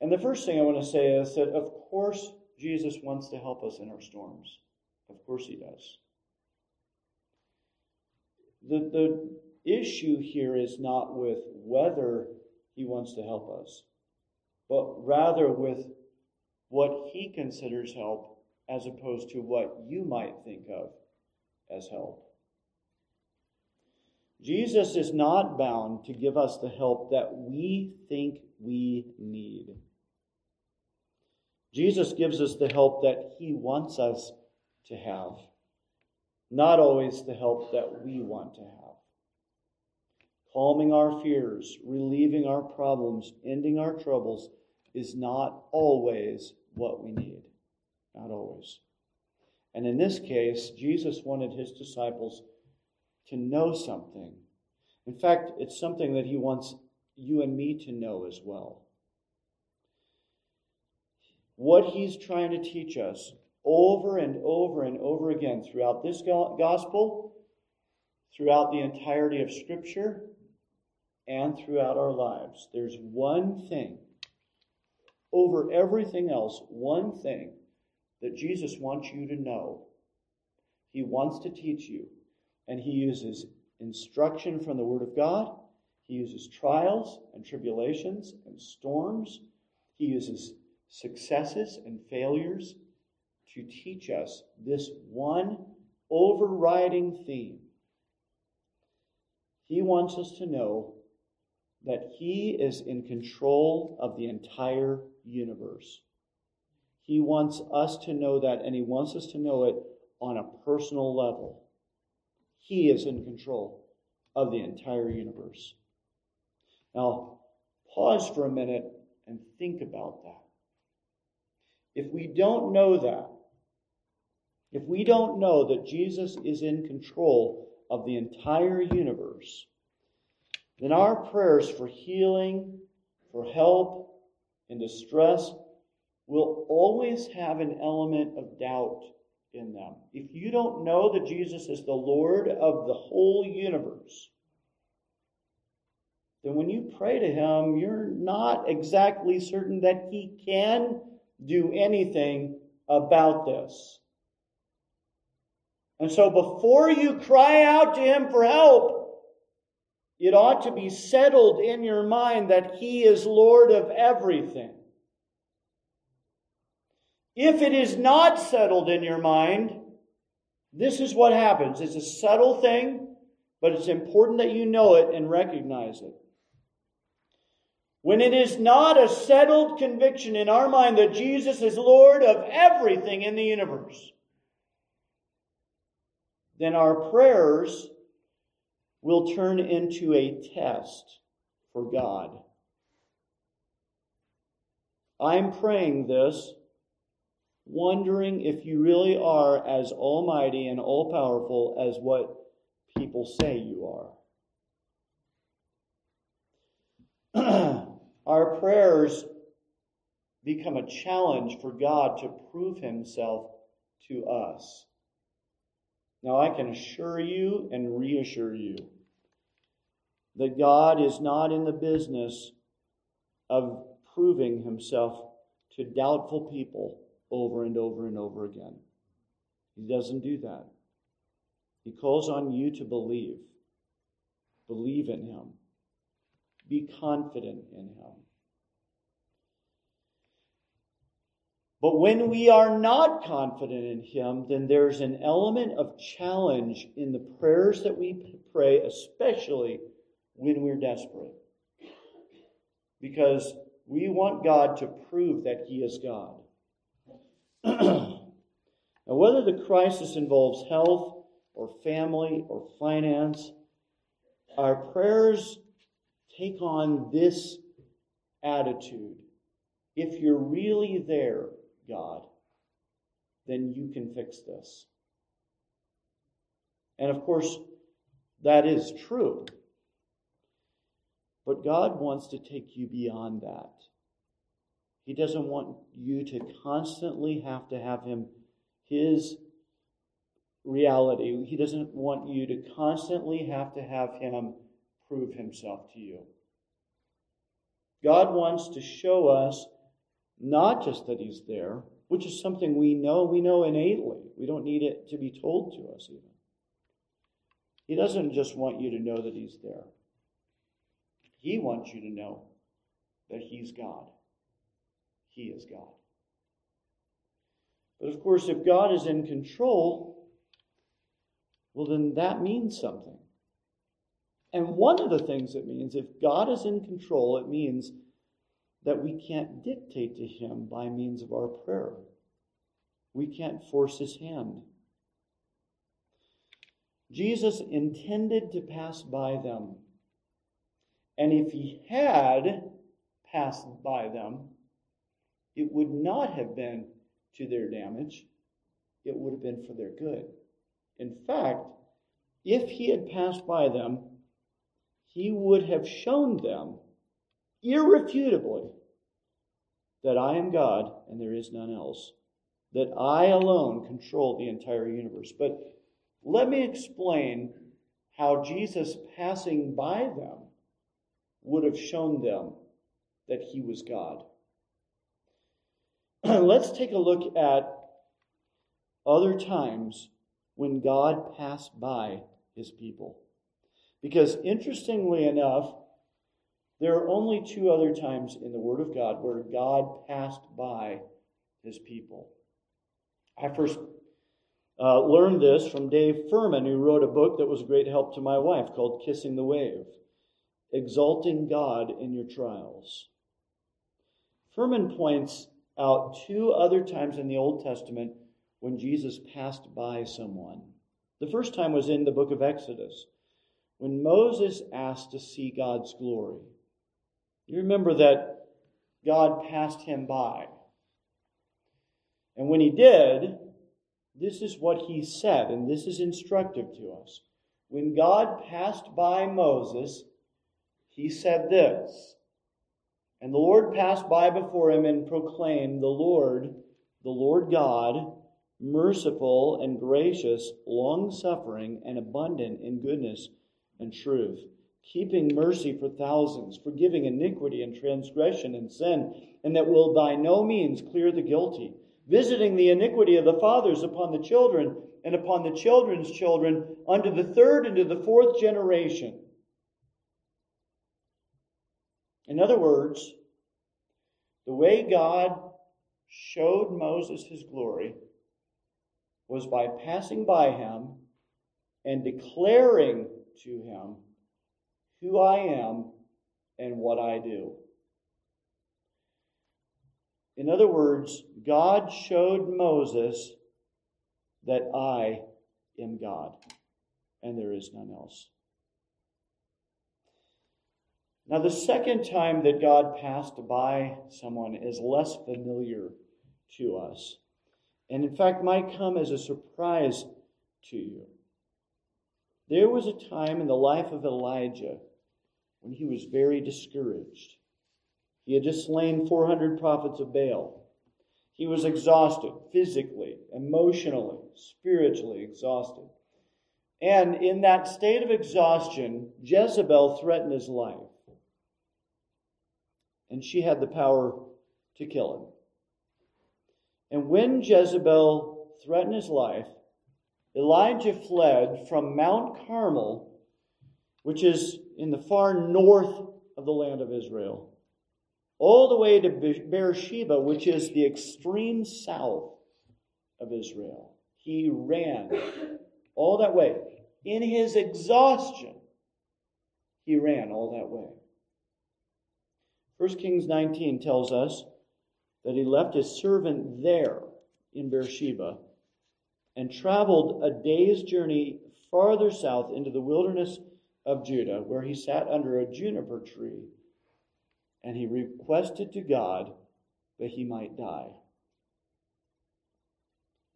And the first thing I want to say is that, of course, Jesus wants to help us in our storms. Of course, He does. The, the issue here is not with whether he wants to help us, but rather with what he considers help as opposed to what you might think of as help. Jesus is not bound to give us the help that we think we need. Jesus gives us the help that he wants us to have, not always the help that we want to have calming our fears, relieving our problems, ending our troubles is not always what we need. Not always. And in this case, Jesus wanted his disciples to know something. In fact, it's something that he wants you and me to know as well. What he's trying to teach us over and over and over again throughout this gospel, throughout the entirety of Scripture, and throughout our lives. There's one thing, over everything else, one thing that Jesus wants you to know. He wants to teach you, and He uses instruction from the Word of God. He uses trials and tribulations and storms. He uses successes and failures to teach us this one overriding theme. He wants us to know that He is in control of the entire universe. He wants us to know that, and He wants us to know it on a personal level. He is in control of the entire universe. Now, pause for a minute and think about that. If we don't know that, if we don't know that Jesus is in control of the entire universe, then our prayers for healing, for help, and distress will always have an element of doubt in them. If you don't know that Jesus is the Lord of the whole universe, then when you pray to Him, you're not exactly certain that He can do anything about this. And so before you cry out to Him for help, it ought to be settled in your mind that He is Lord of everything. If it is not settled in your mind, this is what happens. It's a subtle thing, but it's important that you know it and recognize it. When it is not a settled conviction in our mind that Jesus is Lord of everything in the universe, then our prayers will turn into a test for God. I'm praying this, wondering if you really are as almighty and all powerful as what people say you are. *clears throat* Our prayers become a challenge for God to prove himself to us. Now, I can assure you and reassure you that God is not in the business of proving himself to doubtful people over and over and over again. He doesn't do that. He calls on you to believe. Believe in him. Be confident in him. But when we are not confident in Him, then there's an element of challenge in the prayers that we pray, especially when we're desperate. Because we want God to prove that He is God. *clears throat* now, whether the crisis involves health or family or finance, our prayers take on this attitude. If you're really there, God, then you can fix this. And of course, that is true. But God wants to take you beyond that. He doesn't want you to constantly have to have Him, His reality. He doesn't want you to constantly have to have Him prove Himself to you. God wants to show us not just that He's there, which is something we know, we know innately. We don't need it to be told to us, even. He doesn't just want you to know that He's there, He wants you to know that He's God. He is God. But of course, if God is in control, well, then that means something. And one of the things it means, if God is in control, it means that we can't dictate to him by means of our prayer. We can't force his hand. Jesus intended to pass by them. And if he had passed by them, it would not have been to their damage, it would have been for their good. In fact, if he had passed by them, he would have shown them irrefutably that I am God and there is none else, that I alone control the entire universe. But let me explain how Jesus passing by them would have shown them that he was God. *clears throat* Let's take a look at other times when God passed by his people. Because interestingly enough, there are only two other times in the Word of God where God passed by his people. I first uh, learned this from Dave Furman, who wrote a book that was a great help to my wife called Kissing the Wave Exalting God in Your Trials. Furman points out two other times in the Old Testament when Jesus passed by someone. The first time was in the book of Exodus, when Moses asked to see God's glory. You remember that God passed him by. And when he did, this is what he said, and this is instructive to us. When God passed by Moses, he said this And the Lord passed by before him and proclaimed, The Lord, the Lord God, merciful and gracious, long suffering, and abundant in goodness and truth, keeping mercy for thousands, forgiving iniquity and transgression and sin, and that will by no means clear the guilty, visiting the iniquity of the fathers upon the children and upon the children's children unto the third and to the fourth generation. In other words, the way God showed Moses his glory was by passing by him and declaring to him who I am and what I do. In other words, God showed Moses that I am God and there is none else. Now, the second time that God passed by someone is less familiar to us, and in fact might come as a surprise to you. There was a time in the life of Elijah when he was very discouraged. He had just slain 400 prophets of Baal. He was exhausted, physically, emotionally, spiritually exhausted. And in that state of exhaustion, Jezebel threatened his life. And she had the power to kill him. And when Jezebel threatened his life, Elijah fled from Mount Carmel, which is in the far north of the land of Israel, all the way to Beersheba, which is the extreme south of Israel. He ran all that way. In his exhaustion, he ran all that way. 1 Kings 19 tells us that he left his servant there in Beersheba and traveled a day's journey farther south into the wilderness of Judah, where he sat under a juniper tree and he requested to God that he might die.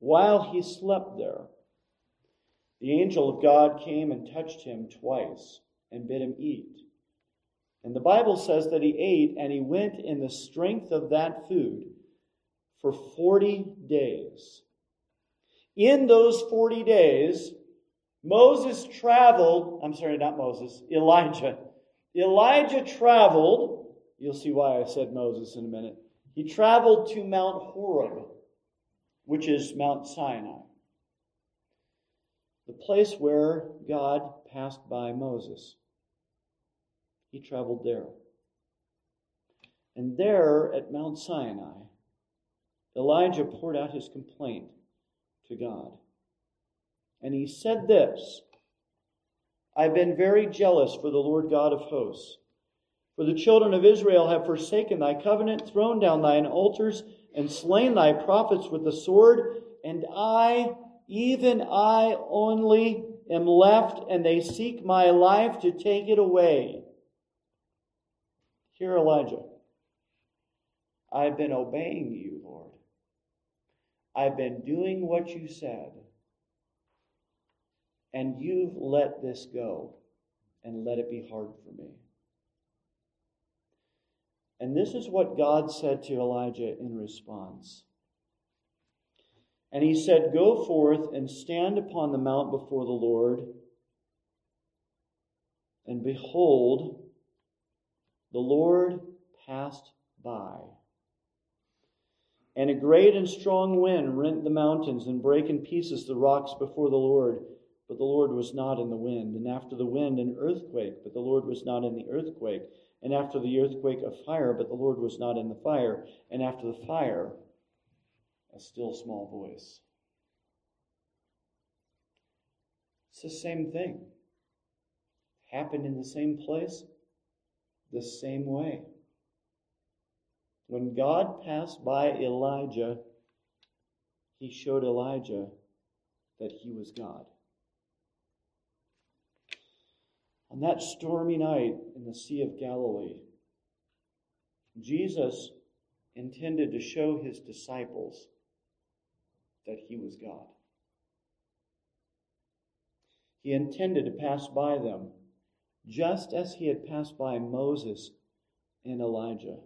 While he slept there, the angel of God came and touched him twice and bid him eat. And the Bible says that he ate and he went in the strength of that food for 40 days. In those 40 days, Moses traveled, I'm sorry, not Moses, Elijah. Elijah traveled You'll see why I said Moses in a minute. He traveled to Mount Horeb, which is Mount Sinai, the place where God passed by Moses. He traveled there. And there at Mount Sinai, Elijah poured out his complaint to God. And he said this I've been very jealous for the Lord God of hosts for the children of Israel have forsaken thy covenant, thrown down thine altars, and slain thy prophets with the sword, and I, even I only, am left, and they seek my life to take it away. Hear Elijah. I've been obeying you, Lord. I've been doing what you said. And you've let this go and let it be hard for me. And this is what God said to Elijah in response. And he said, Go forth and stand upon the mount before the Lord. And behold, the Lord passed by. And a great and strong wind rent the mountains and brake in pieces the rocks before the Lord. But the Lord was not in the wind. And after the wind, an earthquake. But the Lord was not in the earthquake and after the earthquake, a fire, but the Lord was not in the fire, and after the fire, a still small voice. It's the same thing. Happened in the same place, the same way. When God passed by Elijah, he showed Elijah that he was God. On that stormy night in the Sea of Galilee, Jesus intended to show his disciples that he was God. he intended to pass by them, just as he had passed by Moses and Elijah.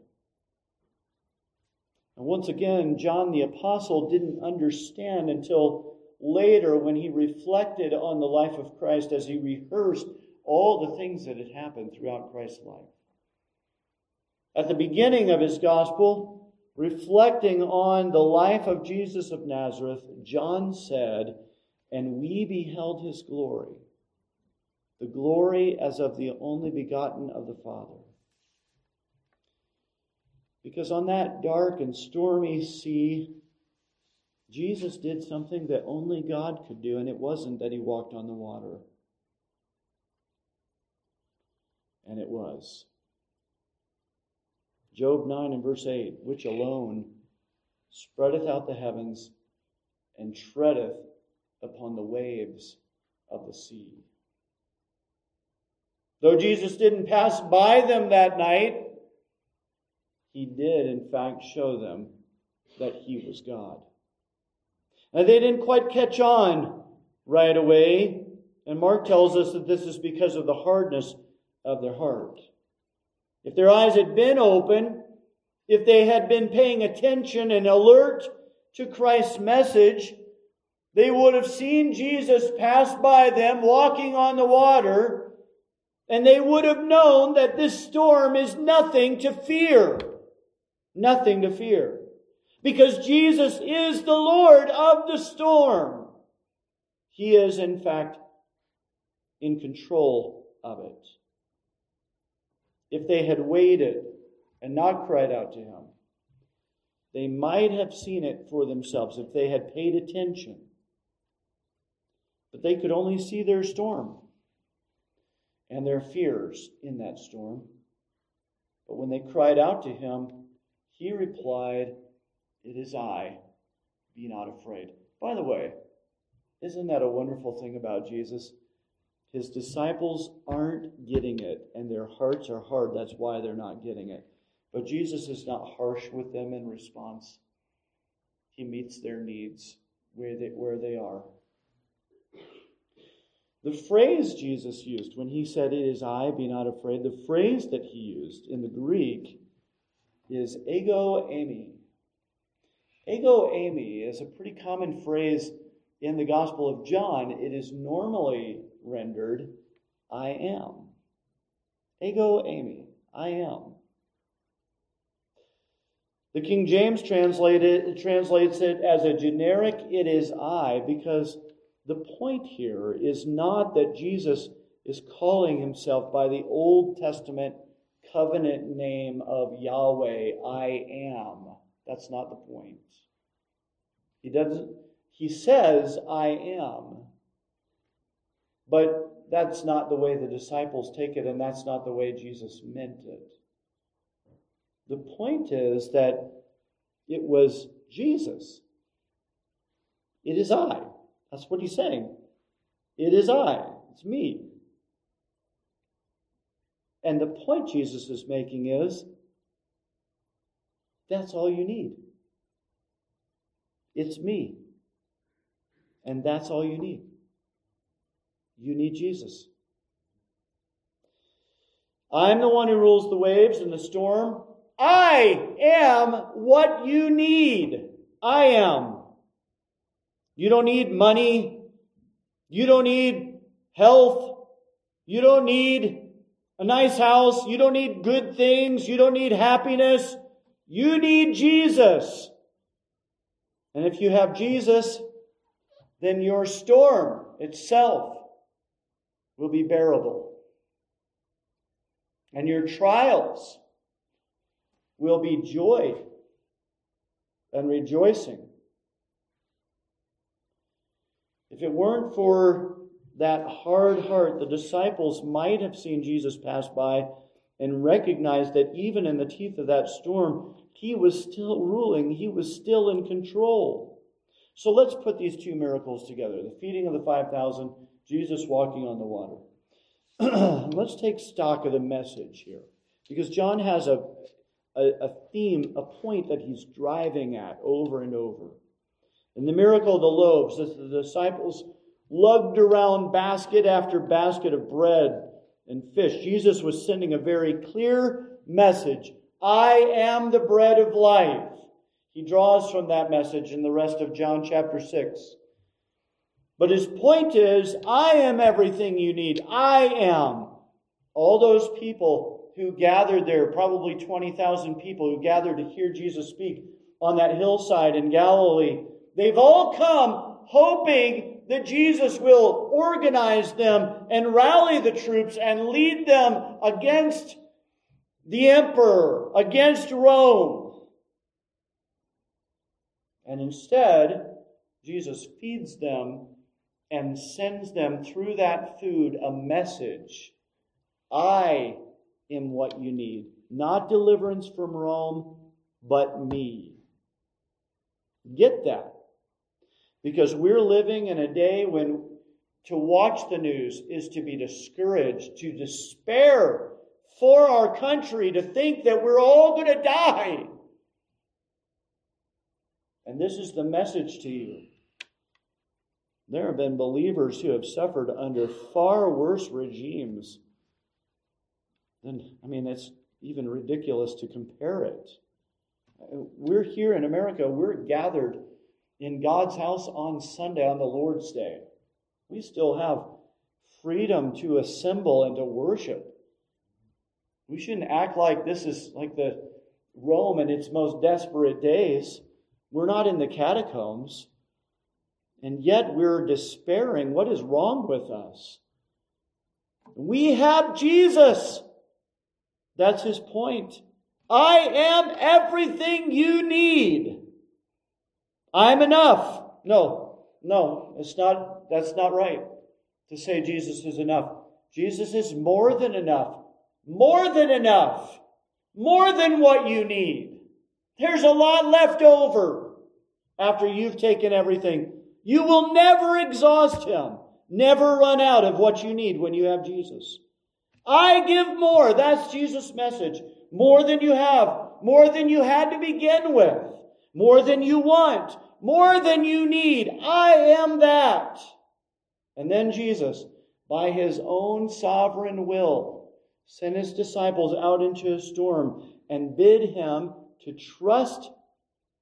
And once again, John the Apostle didn't understand until later when he reflected on the life of Christ as he rehearsed all the things that had happened throughout Christ's life. At the beginning of his gospel, reflecting on the life of Jesus of Nazareth, John said, And we beheld his glory, the glory as of the only begotten of the Father. Because on that dark and stormy sea, Jesus did something that only God could do, and it wasn't that he walked on the water. And it was. Job 9 and verse 8, which alone spreadeth out the heavens and treadeth upon the waves of the sea. Though Jesus didn't pass by them that night, he did, in fact, show them that he was God. And they didn't quite catch on right away. And Mark tells us that this is because of the hardness of their heart. If their eyes had been open, if they had been paying attention and alert to Christ's message, they would have seen Jesus pass by them walking on the water, and they would have known that this storm is nothing to fear. Nothing to fear. Because Jesus is the Lord of the storm. He is, in fact, in control of it if they had waited and not cried out to him, they might have seen it for themselves if they had paid attention. But they could only see their storm and their fears in that storm. But when they cried out to him, he replied, It is I, be not afraid. By the way, isn't that a wonderful thing about Jesus? His disciples aren't getting it, and their hearts are hard. That's why they're not getting it. But Jesus is not harsh with them in response. He meets their needs where they, where they are. The phrase Jesus used when he said, It is I, be not afraid, the phrase that he used in the Greek is ego eimi. Ego eimi is a pretty common phrase in the Gospel of John. It is normally rendered, I am. Ego eimi, I am. The King James translated, translates it as a generic, it is I, because the point here is not that Jesus is calling himself by the Old Testament covenant name of Yahweh, I am. That's not the point. He doesn't, he says, I am. But that's not the way the disciples take it, and that's not the way Jesus meant it. The point is that it was Jesus. It is I. That's what he's saying. It is I. It's me. And the point Jesus is making is that's all you need. It's me. And that's all you need. You need Jesus. I'm the one who rules the waves and the storm. I am what you need. I am. You don't need money. You don't need health. You don't need a nice house. You don't need good things. You don't need happiness. You need Jesus. And if you have Jesus, then your storm itself will be bearable. And your trials will be joy and rejoicing. If it weren't for that hard heart, the disciples might have seen Jesus pass by and recognized that even in the teeth of that storm, he was still ruling, he was still in control. So let's put these two miracles together the feeding of the 5,000 Jesus walking on the water. *clears throat* Let's take stock of the message here. Because John has a, a, a, theme, a point that he's driving at over and over. In the miracle of the loaves, as the disciples lugged around basket after basket of bread and fish. Jesus was sending a very clear message I am the bread of life. He draws from that message in the rest of John chapter 6. But his point is, I am everything you need. I am. All those people who gathered there, probably 20,000 people who gathered to hear Jesus speak on that hillside in Galilee, they've all come hoping that Jesus will organize them and rally the troops and lead them against the emperor, against Rome. And instead, Jesus feeds them and sends them through that food a message I am what you need. Not deliverance from Rome, but me. Get that. Because we're living in a day when to watch the news is to be discouraged, to despair for our country, to think that we're all going to die. And this is the message to you. There have been believers who have suffered under far worse regimes than, I mean, it's even ridiculous to compare it. We're here in America, we're gathered in God's house on Sunday, on the Lord's Day. We still have freedom to assemble and to worship. We shouldn't act like this is like the Rome in its most desperate days. We're not in the catacombs. And yet we're despairing. What is wrong with us? We have Jesus. That's his point. I am everything you need. I'm enough. No, no, it's not, that's not right to say Jesus is enough. Jesus is more than enough. More than enough. More than what you need. There's a lot left over after you've taken everything. You will never exhaust him. Never run out of what you need when you have Jesus. I give more. That's Jesus' message. More than you have. More than you had to begin with. More than you want more than you need. I am that. And then Jesus, by his own sovereign will, sent his disciples out into a storm and bid him to trust,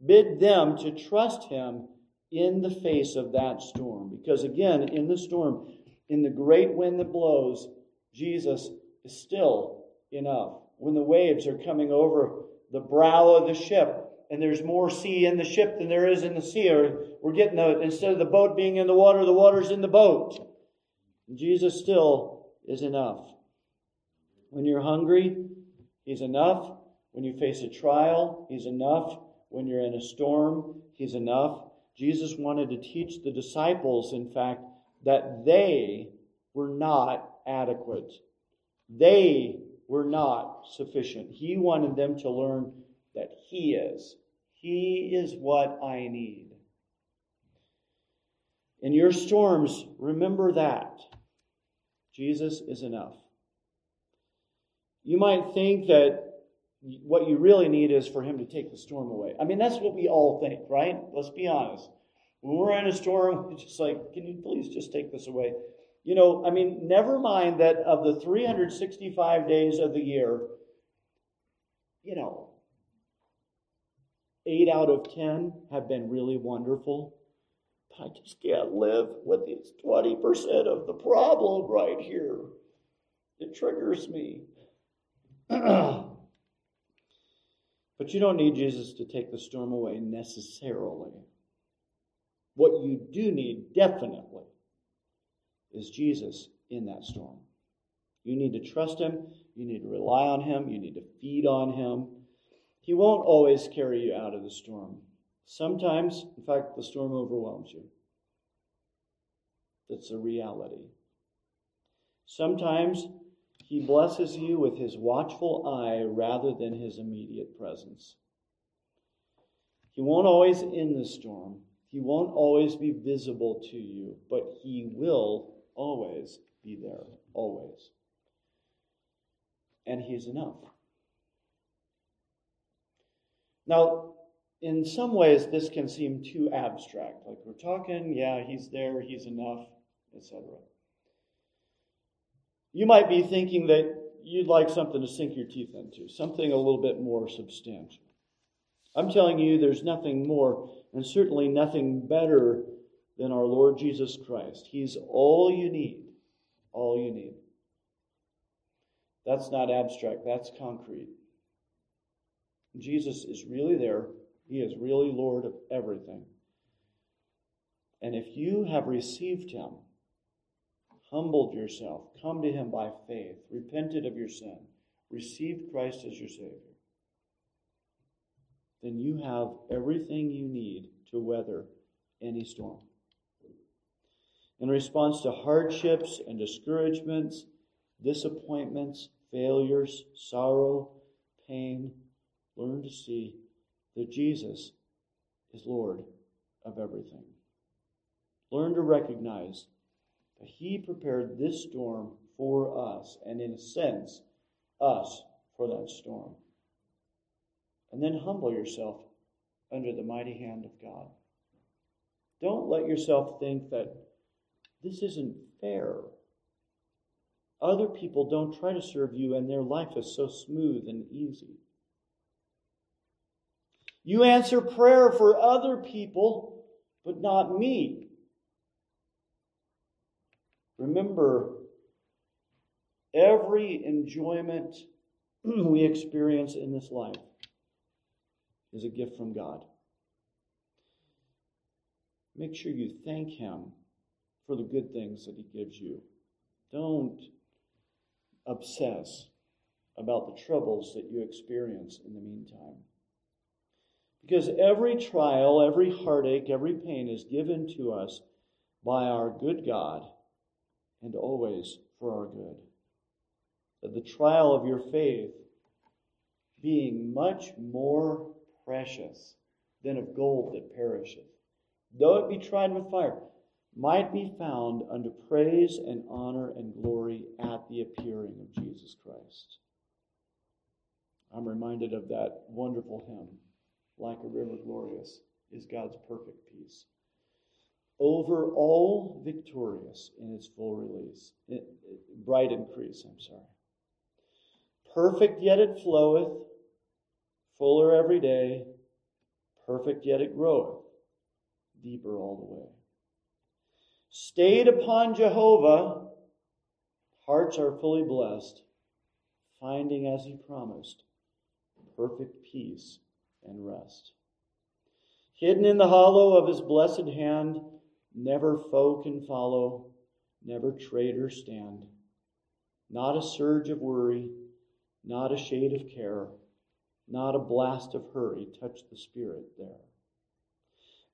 bid them to trust him in the face of that storm. Because again, in the storm, in the great wind that blows, Jesus is still enough. When the waves are coming over the brow of the ship, and there's more sea in the ship than there is in the sea. Or we're getting the, instead of the boat being in the water, the water's in the boat. And Jesus still is enough. When you're hungry, He's enough. When you face a trial, He's enough. When you're in a storm, He's enough. Jesus wanted to teach the disciples, in fact, that they were not adequate. They were not sufficient. He wanted them to learn that He is. He is what I need. In your storms, remember that. Jesus is enough. You might think that what you really need is for him to take the storm away. I mean, that's what we all think, right? Let's be honest. When we're in a storm, *laughs* it's just like, can you please just take this away? You know, I mean, never mind that of the 365 days of the year, you know, eight out of 10 have been really wonderful. But I just can't live with this 20% of the problem right here. It triggers me. *clears throat* but you don't need Jesus to take the storm away necessarily. What you do need, definitely, is Jesus in that storm. You need to trust Him. You need to rely on Him. You need to feed on Him. He won't always carry you out of the storm. Sometimes, in fact, the storm overwhelms you. That's a reality. Sometimes he blesses you with his watchful eye rather than his immediate presence. He won't always end the storm. He won't always be visible to you, but he will always be there, always. And he's enough. Now, in some ways, this can seem too abstract. Like we're talking, yeah, he's there, he's enough. etc. You might be thinking that you'd like something to sink your teeth into, something a little bit more substantial. I'm telling you, there's nothing more, and certainly nothing better than our Lord Jesus Christ. He's all you need. All you need. That's not abstract, that's concrete. Jesus is really there. He is really Lord of everything. And if you have received Him, humbled yourself, come to Him by faith, repented of your sin, received Christ as your Savior, then you have everything you need to weather any storm. In response to hardships and discouragements, disappointments, failures, sorrow, pain, learn to see that Jesus is Lord of everything. Learn to recognize that He prepared this storm for us, and in a sense, us for that storm. And then humble yourself under the mighty hand of God. Don't let yourself think that this isn't fair. Other people don't try to serve you, and their life is so smooth and easy. You answer prayer for other people, but not me. Remember, every enjoyment *clears throat* we experience in this life is a gift from God. Make sure you thank Him for the good things that He gives you. Don't obsess about the troubles that you experience in the meantime. Because every trial, every heartache, every pain is given to us by our good God and always for our good. That the trial of your faith being much more precious than of gold that perisheth, though it be tried with fire, might be found unto praise and honor and glory at the appearing of Jesus Christ. I'm reminded of that wonderful hymn, Like a River Glorious is God's perfect peace over all victorious in its full release, bright increase, I'm sorry. Perfect yet it floweth, fuller every day, perfect yet it groweth, deeper all the way. Stayed upon Jehovah, hearts are fully blessed, finding as he promised, perfect peace and rest. Hidden in the hollow of his blessed hand, Never foe can follow, never traitor stand. Not a surge of worry, not a shade of care, not a blast of hurry touch the spirit there.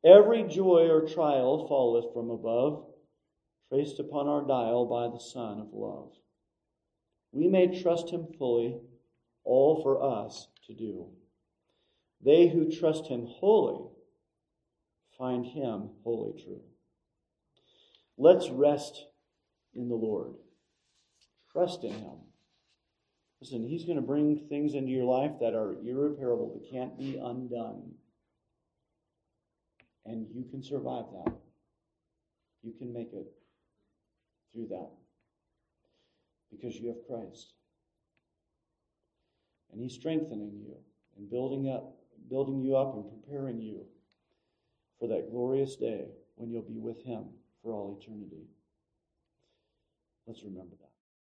Every joy or trial falleth from above, traced upon our dial by the Sun of love. We may trust him fully, all for us to do. They who trust him wholly find him wholly true. Let's rest in the Lord. Trust in Him. Listen, He's going to bring things into your life that are irreparable, that can't be undone. And you can survive that. You can make it through that because you have Christ. And He's strengthening you and building up, building you up and preparing you for that glorious day when you'll be with Him for all eternity. Let's remember that.